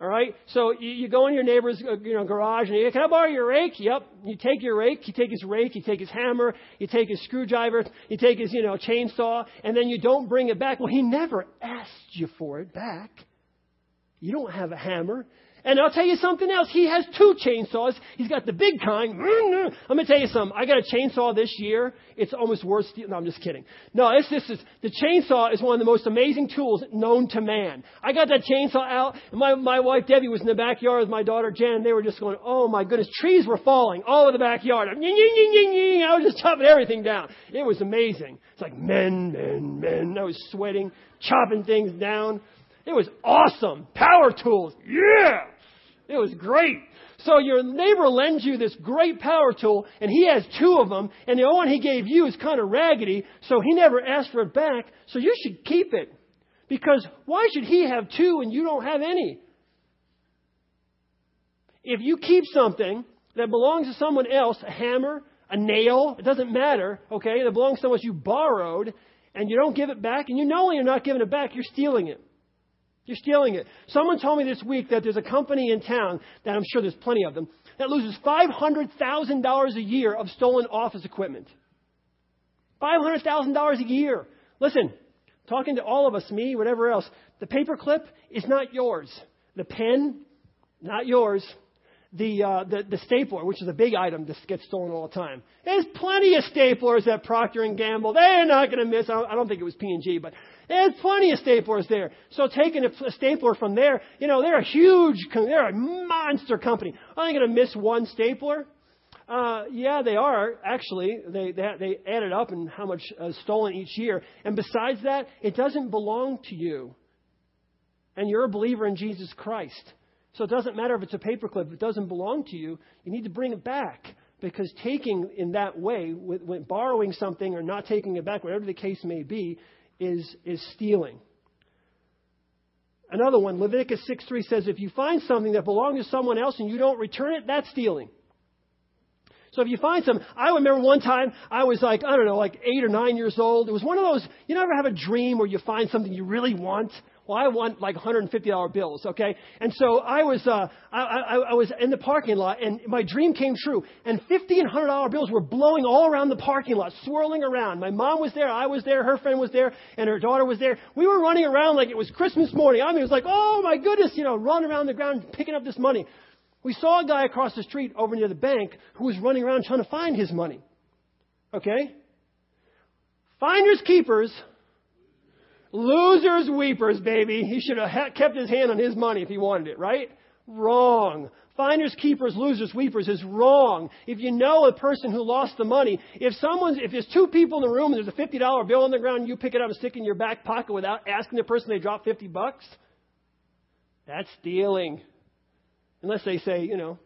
All right. So you, you go in your neighbor's uh, you know garage and you can I borrow your rake? Yep. You take your rake. You take his rake. You take his hammer. You take his screwdriver. You take his you know chainsaw, and then you don't bring it back. Well, he never asked you for it back. You don't have a hammer. And I'll tell you something else. He has two chainsaws. He's got the big kind. I'm going to tell you something. I got a chainsaw this year. It's almost worth. No, I'm just kidding. No, this, this is the chainsaw is one of the most amazing tools known to man. I got that chainsaw out. And my my wife Debbie was in the backyard with my daughter Jen. They were just going, "Oh my goodness!" Trees were falling all over the backyard. I was just chopping everything down. It was amazing. It's like men, men, men. I was sweating, chopping things down. It was awesome. Power tools. Yeah. It was great. So your neighbor lends you this great power tool, and he has two of them, and the one he gave you is kind of raggedy, so he never asked for it back, so you should keep it. Because why should he have two and you don't have any? If you keep something that belongs to someone else, a hammer, a nail, it doesn't matter, okay, that belongs to someone else you borrowed, and you don't give it back, and you know you're not giving it back, you're stealing it. You're stealing it. Someone told me this week that there's a company in town, that I'm sure there's plenty of them, that loses $500,000 a year of stolen office equipment. $500,000 a year. Listen, talking to all of us, me, whatever else, the paperclip is not yours. The pen, not yours. The, uh, the, the stapler, which is a big item that gets stolen all the time. There's plenty of staplers at Procter Gamble. They're not going to miss. I don't think it was P&G, but there's plenty of staplers there. So taking a stapler from there, you know, they're a huge, they're a monster company. Are they going to miss one stapler? Uh, yeah, they are actually. They, they they added up and how much uh, stolen each year. And besides that, it doesn't belong to you. And you're a believer in Jesus Christ, so it doesn't matter if it's a paperclip. It doesn't belong to you, you need to bring it back because taking in that way, with, borrowing something or not taking it back, whatever the case may be, is, is stealing. Another one, Leviticus 6 3 says, if you find something that belongs to someone else and you don't return it, that's stealing. So if you find some, I remember one time I was like, I don't know, like eight or nine years old. It was one of those, you never have a dream where you find something you really want. Well, I want like $150 bills, okay? And so I was, uh, I, I, I was in the parking lot and my dream came true. And 50 and $100 bills were blowing all around the parking lot, swirling around. My mom was there, I was there, her friend was there, and her daughter was there. We were running around like it was Christmas morning. I mean, it was like, oh my goodness, you know, running around the ground picking up this money. We saw a guy across the street over near the bank who was running around trying to find his money. Okay? Finders keepers, losers weepers, baby. He should have kept his hand on his money if he wanted it, right? Wrong. Finders, keepers, losers, weepers is wrong. If you know a person who lost the money, if someone's, if there's two people in the room and there's a fifty dollar bill on the ground, and you pick it up and stick it in your back pocket without asking the person they dropped fifty bucks, that's stealing. Unless they say, you know,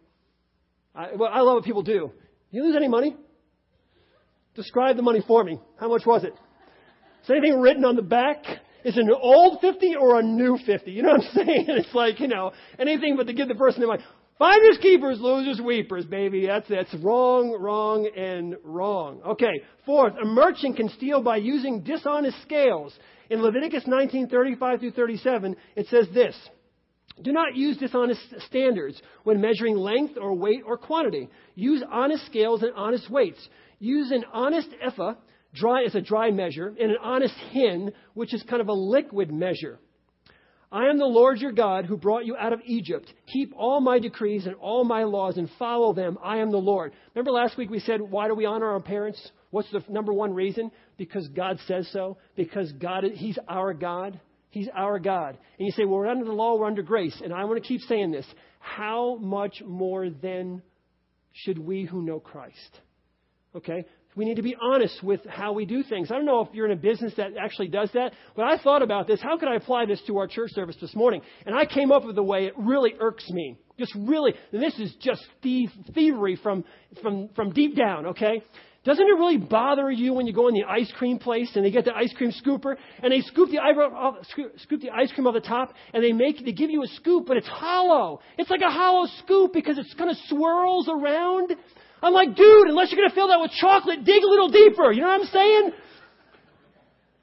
I, well, I love what people do. You lose any money? Describe the money for me. How much was it? Is anything written on the back? Is it an old 50 or a new 50? You know what I'm saying? It's like, you know, anything but to give the person their money. Finders, keepers, losers, weepers, baby. That's, that's wrong, wrong, and wrong. Okay. Fourth, a merchant can steal by using dishonest scales. In Leviticus 19:35 through 37, it says this. Do not use dishonest standards when measuring length or weight or quantity. Use honest scales and honest weights. Use an honest ephah, dry as a dry measure, and an honest hin, which is kind of a liquid measure. I am the Lord your God who brought you out of Egypt. Keep all my decrees and all my laws and follow them. I am the Lord. Remember last week we said, why do we honor our parents? What's the number one reason? Because God says so. Because God, He's our God. He's our God. And you say, well, we're under the law, we're under grace. And I want to keep saying this. How much more then should we who know Christ? Okay? We need to be honest with how we do things. I don't know if you're in a business that actually does that, but I thought about this. How could I apply this to our church service this morning? And I came up with a way it really irks me. Just really, this is just thief, thievery from, from, from deep down, okay? Doesn't it really bother you when you go in the ice cream place and they get the ice cream scooper and they scoop the, scoop the ice cream off the top and they make they give you a scoop but it's hollow. It's like a hollow scoop because it's kind of swirls around. I'm like, dude, unless you're going to fill that with chocolate, dig a little deeper. You know what I'm saying?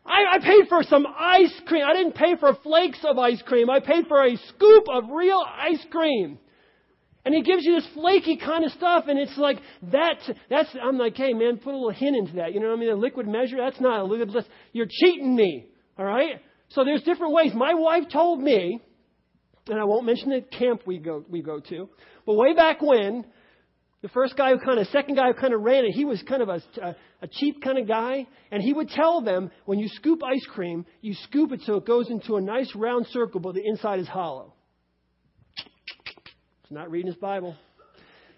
I, I paid for some ice cream. I didn't pay for flakes of ice cream. I paid for a scoop of real ice cream. And he gives you this flaky kind of stuff, and it's like that. That's I'm like, hey man, put a little hint into that. You know what I mean? A liquid measure. That's not a liquid. You're cheating me. All right. So there's different ways. My wife told me, and I won't mention the camp we go we go to, but way back when, the first guy who kind of, second guy who kind of ran it, he was kind of a, a, cheap kind of guy. And he would tell them, when you scoop ice cream, you scoop it so it goes into a nice round circle, but the inside is hollow. It's not reading his Bible.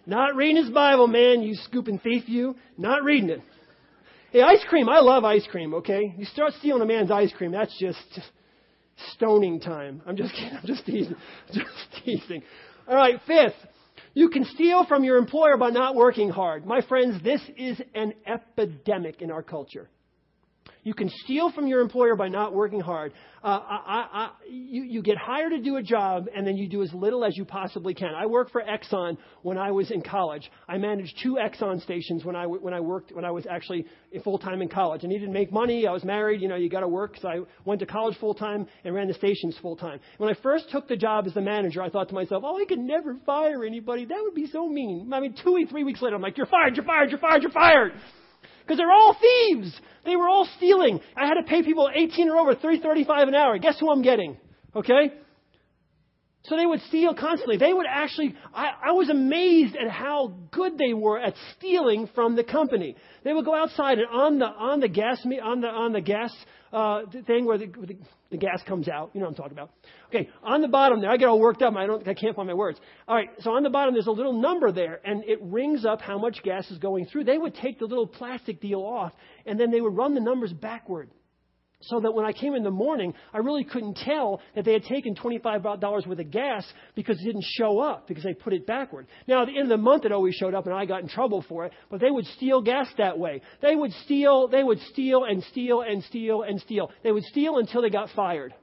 Not reading his Bible, man, you scooping thief, you. Not reading it. Hey, ice cream, I love ice cream, okay? You start stealing a man's ice cream, that's just stoning time. I'm just kidding. I'm just teasing. Just teasing. All right, fifth. You can steal from your employer by not working hard. My friends, this is an epidemic in our culture. You can steal from your employer by not working hard. Uh, I, I, you, you get hired to do a job, and then you do as little as you possibly can. I worked for Exxon when I was in college. I managed two Exxon stations when I, when I worked when I was actually full time in college. I needed to make money. I was married. You know, you got to work. So I went to college full time and ran the stations full time. When I first took the job as the manager, I thought to myself, "Oh, I could never fire anybody. That would be so mean." I mean, two, or three weeks later, I'm like, "You're fired. You're fired. You're fired. You're fired." Because they're all thieves. They were all stealing. I had to pay people 18 or over, 335 an hour. Guess who I'm getting? Okay? So they would steal constantly. They would actually, I, I was amazed at how good they were at stealing from the company. They would go outside and on the, on the gas, on the, on the gas uh, thing where the, the, the gas comes out. You know what I'm talking about. Okay, on the bottom there, I get all worked up. I don't, I can't find my words. All right, so on the bottom there's a little number there, and it rings up how much gas is going through. They would take the little plastic deal off, and then they would run the numbers backward. So that when I came in the morning, I really couldn't tell that they had taken $25 worth of gas because it didn't show up because they put it backward. Now, at the end of the month, it always showed up and I got in trouble for it, but they would steal gas that way. They would steal, they would steal and steal and steal and steal. They would steal until they got fired.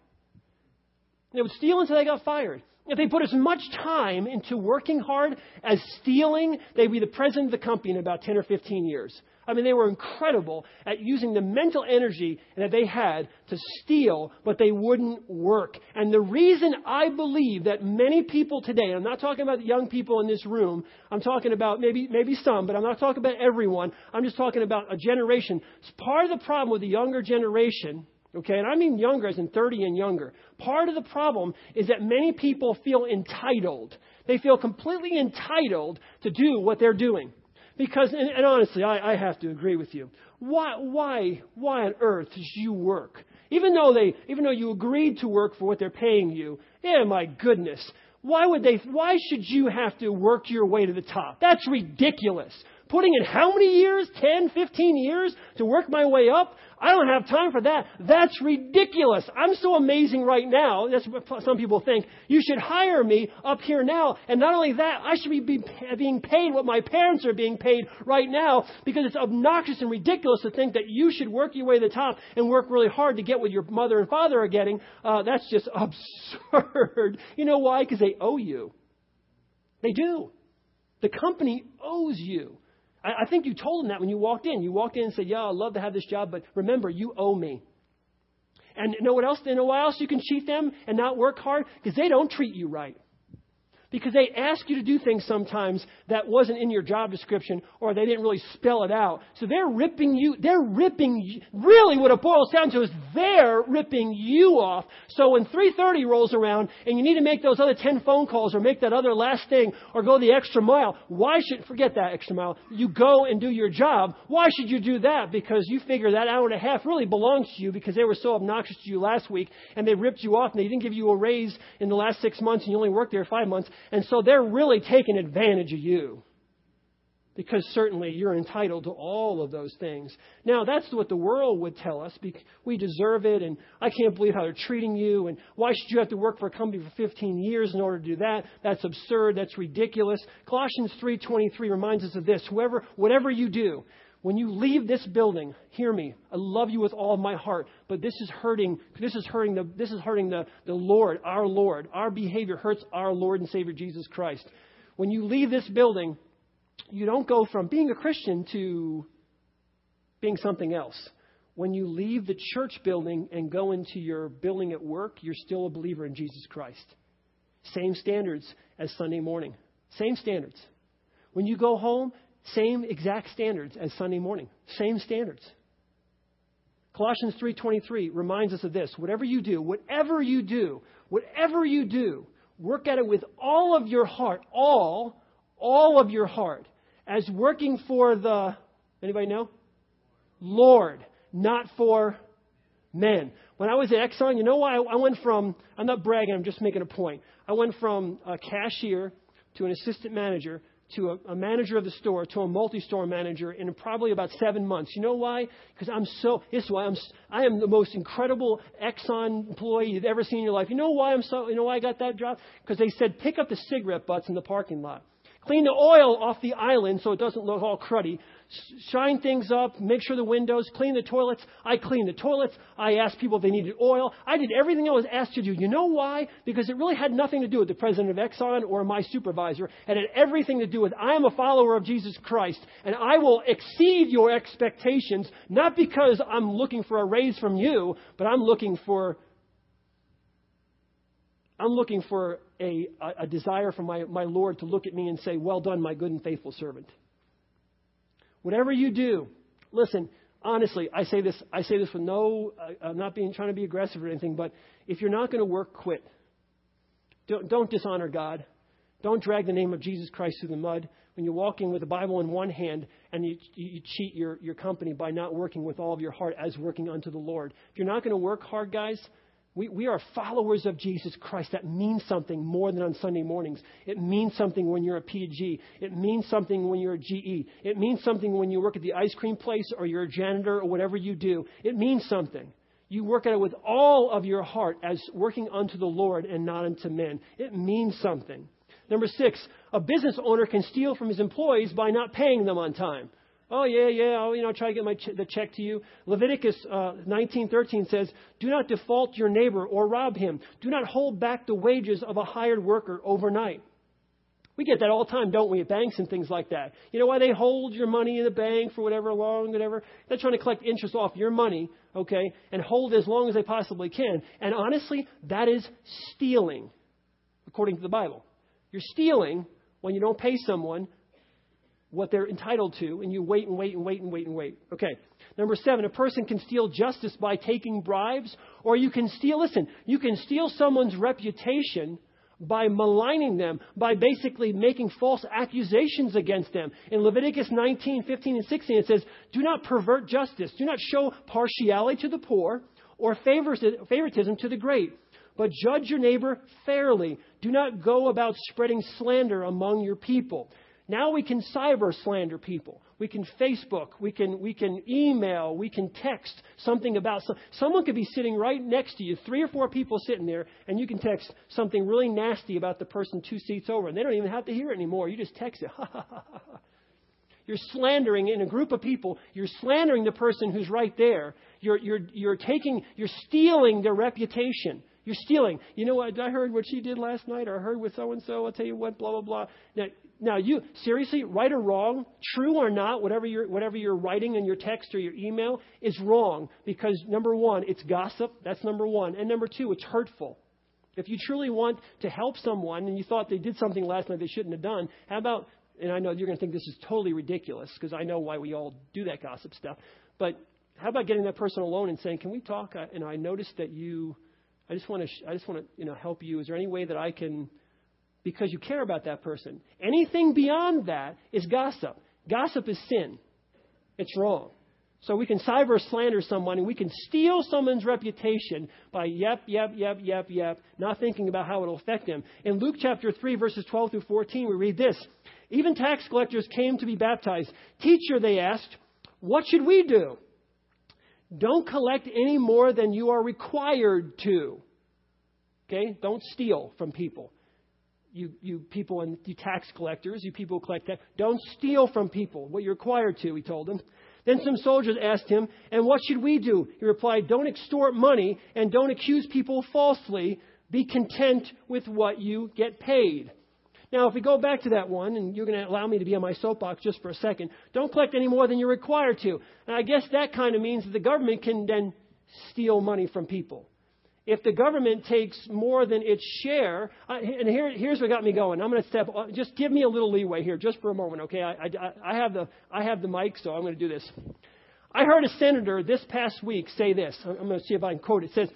They would steal until they got fired. If they put as much time into working hard as stealing, they'd be the president of the company in about 10 or 15 years. I mean, they were incredible at using the mental energy that they had to steal, but they wouldn't work. And the reason I believe that many people today, I'm not talking about the young people in this room, I'm talking about maybe, maybe some, but I'm not talking about everyone. I'm just talking about a generation. It's Part of the problem with the younger generation, okay, and I mean younger as in 30 and younger, part of the problem is that many people feel entitled. They feel completely entitled to do what they're doing. Because, and, and honestly, I, I have to agree with you. Why, why, why on earth should you work? Even though they, even though you agreed to work for what they're paying you, yeah, my goodness. Why would they, why should you have to work your way to the top? That's ridiculous. Putting in how many years? 10, 15 years to work my way up? I don't have time for that. That's ridiculous. I'm so amazing right now. That's what some people think. You should hire me up here now. And not only that, I should be being paid what my parents are being paid right now because it's obnoxious and ridiculous to think that you should work your way to the top and work really hard to get what your mother and father are getting. Uh, that's just absurd. You know why? Because they owe you. They do. The company owes you. I, I think you told them that when you walked in. You walked in and said, Yeah, I'd love to have this job, but remember, you owe me. And know what else? You know why else you can cheat them and not work hard? Because they don't treat you right because they ask you to do things sometimes that wasn't in your job description or they didn't really spell it out. So they're ripping you, they're ripping, really what it boils down to is they're ripping you off. So when 3.30 rolls around and you need to make those other 10 phone calls or make that other last thing or go the extra mile, why should, forget that extra mile, you go and do your job. Why should you do that? Because you figure that hour and a half really belongs to you because they were so obnoxious to you last week and they ripped you off and they didn't give you a raise in the last six months and you only worked there five months and so they're really taking advantage of you. Because certainly you're entitled to all of those things. Now, that's what the world would tell us. We deserve it, and I can't believe how they're treating you, and why should you have to work for a company for 15 years in order to do that? That's absurd. That's ridiculous. Colossians 3.23 reminds us of this. Whoever, whatever you do, when you leave this building, hear me. I love you with all my heart, but this is hurting. This is hurting the. This is hurting the, the Lord, our Lord. Our behavior hurts our Lord and Savior Jesus Christ. When you leave this building, you don't go from being a Christian to being something else. When you leave the church building and go into your building at work, you're still a believer in Jesus Christ. Same standards as Sunday morning. Same standards. When you go home, same exact standards as Sunday morning. Same standards. Colossians 3:23 reminds us of this. Whatever you do, whatever you do, whatever you do, work at it with all of your heart, all, all of your heart, as working for the anybody know? Lord, not for men. When I was at Exxon, you know why I went from I'm not bragging, I'm just making a point. I went from a cashier to an assistant manager to a, a manager of the store to a multi-store manager in probably about seven months. You know why? Because I'm so. This is why I'm. I am the most incredible Exxon employee you've ever seen in your life. You know why I'm so. You know why I got that job? Because they said pick up the cigarette butts in the parking lot. Clean the oil off the island so it doesn't look all cruddy. Shine things up, make sure the windows, clean the toilets. I cleaned the toilets. I asked people if they needed oil. I did everything I was asked to do. You know why? Because it really had nothing to do with the president of Exxon or my supervisor. It had everything to do with I am a follower of Jesus Christ and I will exceed your expectations, not because I'm looking for a raise from you, but I'm looking for I'm looking for a, a, desire from my, my Lord to look at me and say, Well done, my good and faithful servant. Whatever you do, listen, honestly, I say this, I say this with no, uh, I'm not being, trying to be aggressive or anything, but if you're not going to work, quit. Don't, don't dishonor God. Don't drag the name of Jesus Christ through the mud when you're walking with the Bible in one hand and you, you cheat your, your company by not working with all of your heart as working unto the Lord. If you're not going to work hard, guys, we, we are followers of Jesus Christ. That means something more than on Sunday mornings. It means something when you're a P&G. It means something when you're a GE. It means something when you work at the ice cream place or you're a janitor or whatever you do. It means something. You work at it with all of your heart as working unto the Lord and not unto men. It means something. Number six, a business owner can steal from his employees by not paying them on time. Oh yeah, yeah. I'll you know try to get my ch- the check to you. Leviticus uh, 19:13 says, "Do not default your neighbor or rob him. Do not hold back the wages of a hired worker overnight." We get that all the time, don't we, at banks and things like that. You know why they hold your money in the bank for whatever long, whatever? They're trying to collect interest off your money, okay, and hold as long as they possibly can. And honestly, that is stealing, according to the Bible. You're stealing when you don't pay someone what they're entitled to, and you wait and wait and wait and wait and wait. Okay. Number seven, a person can steal justice by taking bribes, or you can steal, listen, you can steal someone's reputation by maligning them, by basically making false accusations against them. In Leviticus 19, 15, and 16, it says, Do not pervert justice. Do not show partiality to the poor or favoritism to the great, but judge your neighbor fairly. Do not go about spreading slander among your people. Now we can cyber slander people. We can Facebook. We can, we can email. We can text something about some, someone could be sitting right next to you, three or four people sitting there, and you can text something really nasty about the person two seats over, and they don't even have to hear it anymore. You just text it. You're slandering in a group of people. You're slandering the person who's right there. You're, you're, you're taking, you're stealing their reputation. You're stealing. You know what? I heard what she did last night, or I heard with so and so. I'll tell you what, blah, blah, blah. Now, now, you seriously, right or wrong, true or not, whatever you're, whatever you're writing in your text or your email is wrong because number one, it's gossip. That's number one, and number two, it's hurtful. If you truly want to help someone and you thought they did something last night they shouldn't have done, how about? And I know you're going to think this is totally ridiculous because I know why we all do that gossip stuff. But how about getting that person alone and saying, "Can we talk?" And I noticed that you. I just want to. sh- I just want to. You know, help you. Is there any way that I can? because you care about that person. Anything beyond that is gossip. Gossip is sin. It's wrong. So we can cyber slander someone and we can steal someone's reputation by yep, yep, yep, yep, yep, not thinking about how it'll affect them. In Luke chapter 3, verses 12 through 14, we read this Even tax collectors came to be baptized. Teacher, they asked, what should we do? Don't collect any more than you are required to. Okay? Don't steal from people you, you people and you tax collectors, you people who collect tax, don't steal from people what you're required to, he told them. Then some soldiers asked him, And what should we do? He replied, Don't extort money and don't accuse people falsely. Be content with what you get paid. Now, if we go back to that one, and you're going to allow me to be on my soapbox just for a second, don't collect any more than you're required to. And I guess that kind of means that the government can then steal money from people if the government takes more than its share, uh, and here, here's what got me going. I'm going to step. Uh, just give me a little leeway here, just for a moment, okay? I, I, I have the I have the mic, so I'm going to do this. I heard a senator this past week say this. I'm going to see if I can quote it. It says,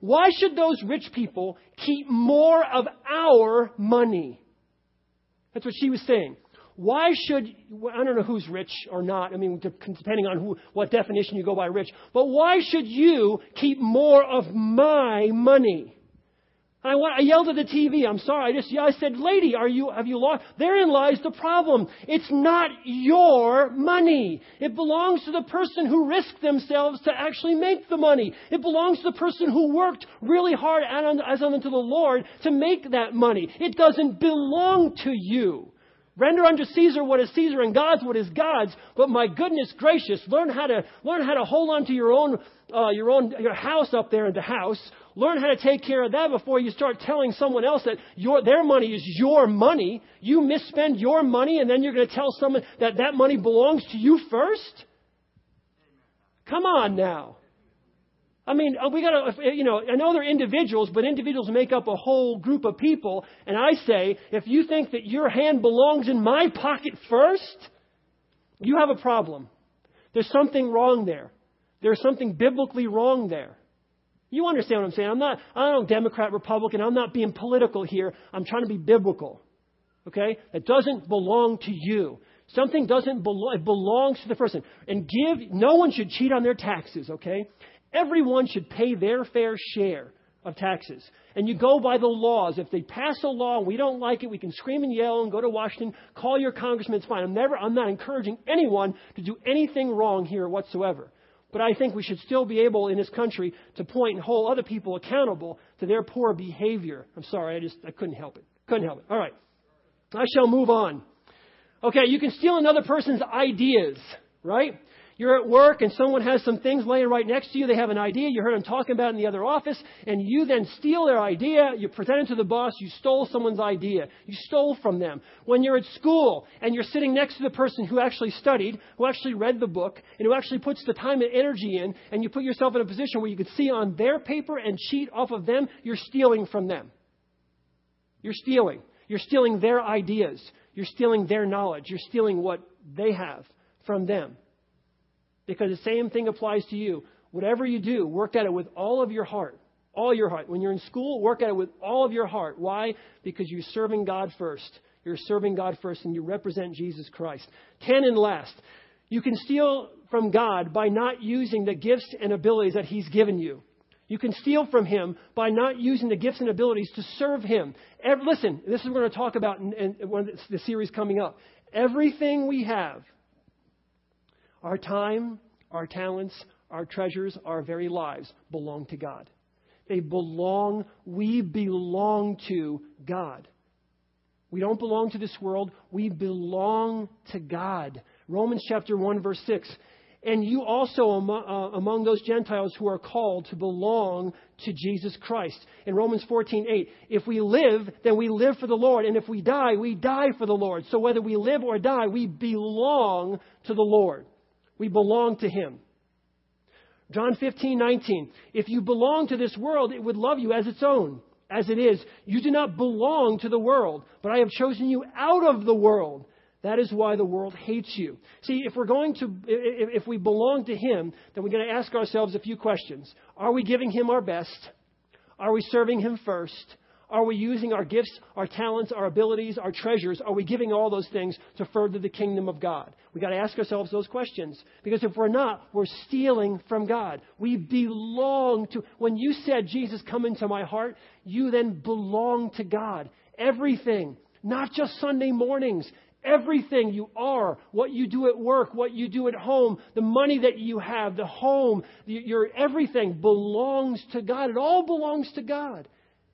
"Why should those rich people keep more of our money?" That's what she was saying. Why should, I don't know who's rich or not, I mean, depending on who, what definition you go by rich, but why should you keep more of my money? I, I yelled at the TV. I'm sorry. I just I said, "Lady, are you have you lost?" Therein lies the problem. It's not your money. It belongs to the person who risked themselves to actually make the money. It belongs to the person who worked really hard as unto the Lord to make that money. It doesn't belong to you. Render unto Caesar what is Caesar and God's what is God's. But my goodness gracious, learn how to learn how to hold on to your own uh, your own your house up there in the house. Learn how to take care of that before you start telling someone else that your their money is your money. You misspend your money, and then you're going to tell someone that that money belongs to you first. Come on now. I mean, uh, we got to, you know, I know they're individuals, but individuals make up a whole group of people. And I say, if you think that your hand belongs in my pocket first, you have a problem. There's something wrong there. There's something biblically wrong there. You understand what I'm saying? I'm not, I don't Democrat, Republican. I'm not being political here. I'm trying to be biblical. Okay? It doesn't belong to you. Something doesn't belong, it belongs to the person. And give, no one should cheat on their taxes, okay? Everyone should pay their fair share of taxes. And you go by the laws. If they pass a law and we don't like it, we can scream and yell and go to Washington, call your congressman, it's fine. I'm never I'm not encouraging anyone to do anything wrong here whatsoever. But I think we should still be able in this country to point and hold other people accountable to their poor behavior. I'm sorry, I just I couldn't help it. Couldn't help it. All right. I shall move on. Okay, you can steal another person's ideas, right? You're at work and someone has some things laying right next to you. They have an idea. You heard them talking about it in the other office and you then steal their idea. You present it to the boss. You stole someone's idea. You stole from them. When you're at school and you're sitting next to the person who actually studied, who actually read the book, and who actually puts the time and energy in, and you put yourself in a position where you could see on their paper and cheat off of them, you're stealing from them. You're stealing. You're stealing their ideas. You're stealing their knowledge. You're stealing what they have from them. Because the same thing applies to you. Whatever you do, work at it with all of your heart. All your heart. When you're in school, work at it with all of your heart. Why? Because you're serving God first. You're serving God first and you represent Jesus Christ. Ten and last. You can steal from God by not using the gifts and abilities that He's given you. You can steal from Him by not using the gifts and abilities to serve Him. Every, listen, this is what we're going to talk about in, in, in the series coming up. Everything we have, our time, our talents, our treasures, our very lives belong to God. They belong, we belong to God. We don't belong to this world, we belong to God. Romans chapter 1, verse 6. And you also among, uh, among those Gentiles who are called to belong to Jesus Christ. In Romans 14, 8, if we live, then we live for the Lord. And if we die, we die for the Lord. So whether we live or die, we belong to the Lord. We belong to Him. John 15, 19. If you belong to this world, it would love you as its own. As it is, you do not belong to the world, but I have chosen you out of the world. That is why the world hates you. See, if we're going to, if we belong to Him, then we're going to ask ourselves a few questions. Are we giving Him our best? Are we serving Him first? Are we using our gifts, our talents, our abilities, our treasures? Are we giving all those things to further the kingdom of God? We've got to ask ourselves those questions. Because if we're not, we're stealing from God. We belong to, when you said, Jesus, come into my heart, you then belong to God. Everything, not just Sunday mornings, Everything you are, what you do at work, what you do at home, the money that you have, the home, your everything belongs to God. It all belongs to God.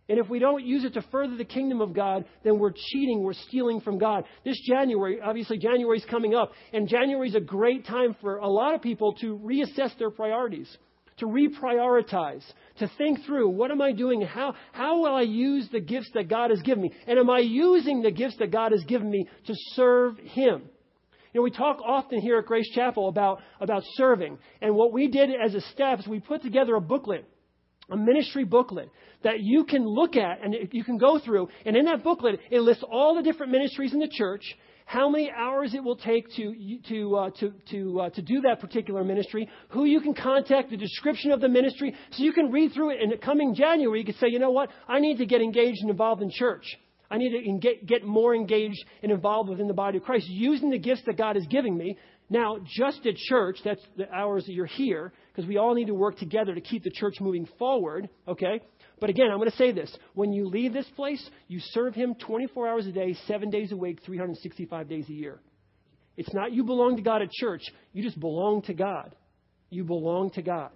And if we don't use it to further the kingdom of God, then we're cheating, we're stealing from God. This January, obviously January is coming up, and January is a great time for a lot of people to reassess their priorities, to reprioritize, to think through what am I doing? How, how will I use the gifts that God has given me? And am I using the gifts that God has given me to serve Him? You know, we talk often here at Grace Chapel about, about serving. And what we did as a staff is we put together a booklet a ministry booklet that you can look at and you can go through. And in that booklet, it lists all the different ministries in the church, how many hours it will take to, to, uh, to, to, uh, to do that particular ministry, who you can contact, the description of the ministry, so you can read through it. And coming January, you can say, you know what? I need to get engaged and involved in church. I need to get, get more engaged and involved within the body of Christ, using the gifts that God is giving me. Now, just at church, that's the hours that you're here, because we all need to work together to keep the church moving forward, okay? But again, I'm going to say this. When you leave this place, you serve Him 24 hours a day, seven days a week, 365 days a year. It's not you belong to God at church, you just belong to God. You belong to God.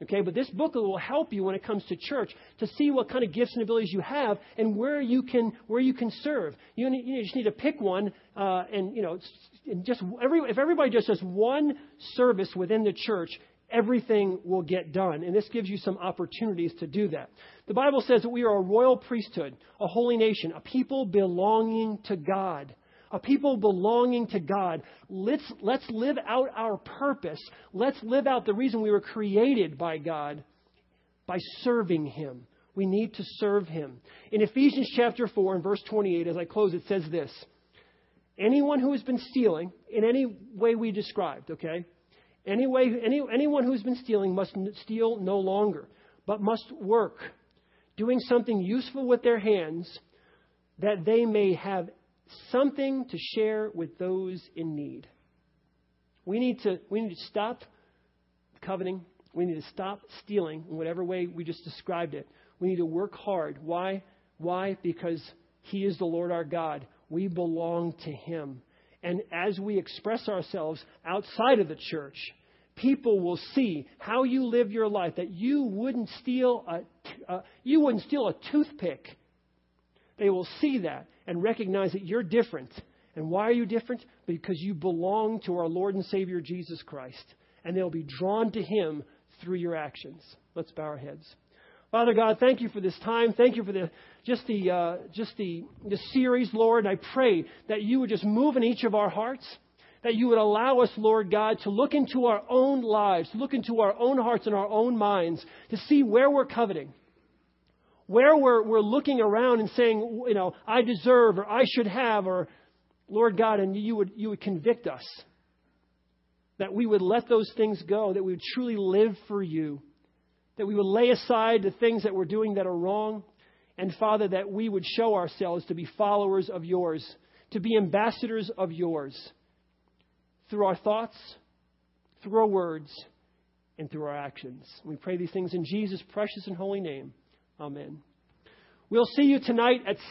Okay, but this booklet will help you when it comes to church to see what kind of gifts and abilities you have and where you can where you can serve. You, need, you just need to pick one, uh, and you know, and just every, if everybody just does one service within the church, everything will get done. And this gives you some opportunities to do that. The Bible says that we are a royal priesthood, a holy nation, a people belonging to God. A people belonging to God. Let's, let's live out our purpose. Let's live out the reason we were created by God by serving Him. We need to serve Him. In Ephesians chapter 4 and verse 28, as I close, it says this Anyone who has been stealing, in any way we described, okay? Anyway, any, anyone who's been stealing must steal no longer, but must work, doing something useful with their hands, that they may have something to share with those in need. We need to, we need to stop coveting. We need to stop stealing in whatever way we just described it. We need to work hard. Why? Why? Because He is the Lord our God. We belong to Him. And as we express ourselves outside of the church, people will see how you live your life that you wouldn't steal a uh, you wouldn't steal a toothpick they will see that and recognize that you're different And why are you different? Because you belong to our Lord and Savior Jesus Christ, and they'll be drawn to Him through your actions. Let's bow our heads. Father God, thank you for this time. Thank you for the just the uh, just the the series, Lord. I pray that you would just move in each of our hearts, that you would allow us, Lord God, to look into our own lives, to look into our own hearts and our own minds, to see where we're coveting, where we're we're looking around and saying, you know, I deserve or I should have, or Lord God, and you would you would convict us. That we would let those things go, that we would truly live for you that we would lay aside the things that we're doing that are wrong. And Father, that we would show ourselves to be followers of yours, to be ambassadors of yours through our thoughts, through our words, and through our actions. We pray these things in Jesus' precious and holy name. Amen. We'll see you tonight at 6.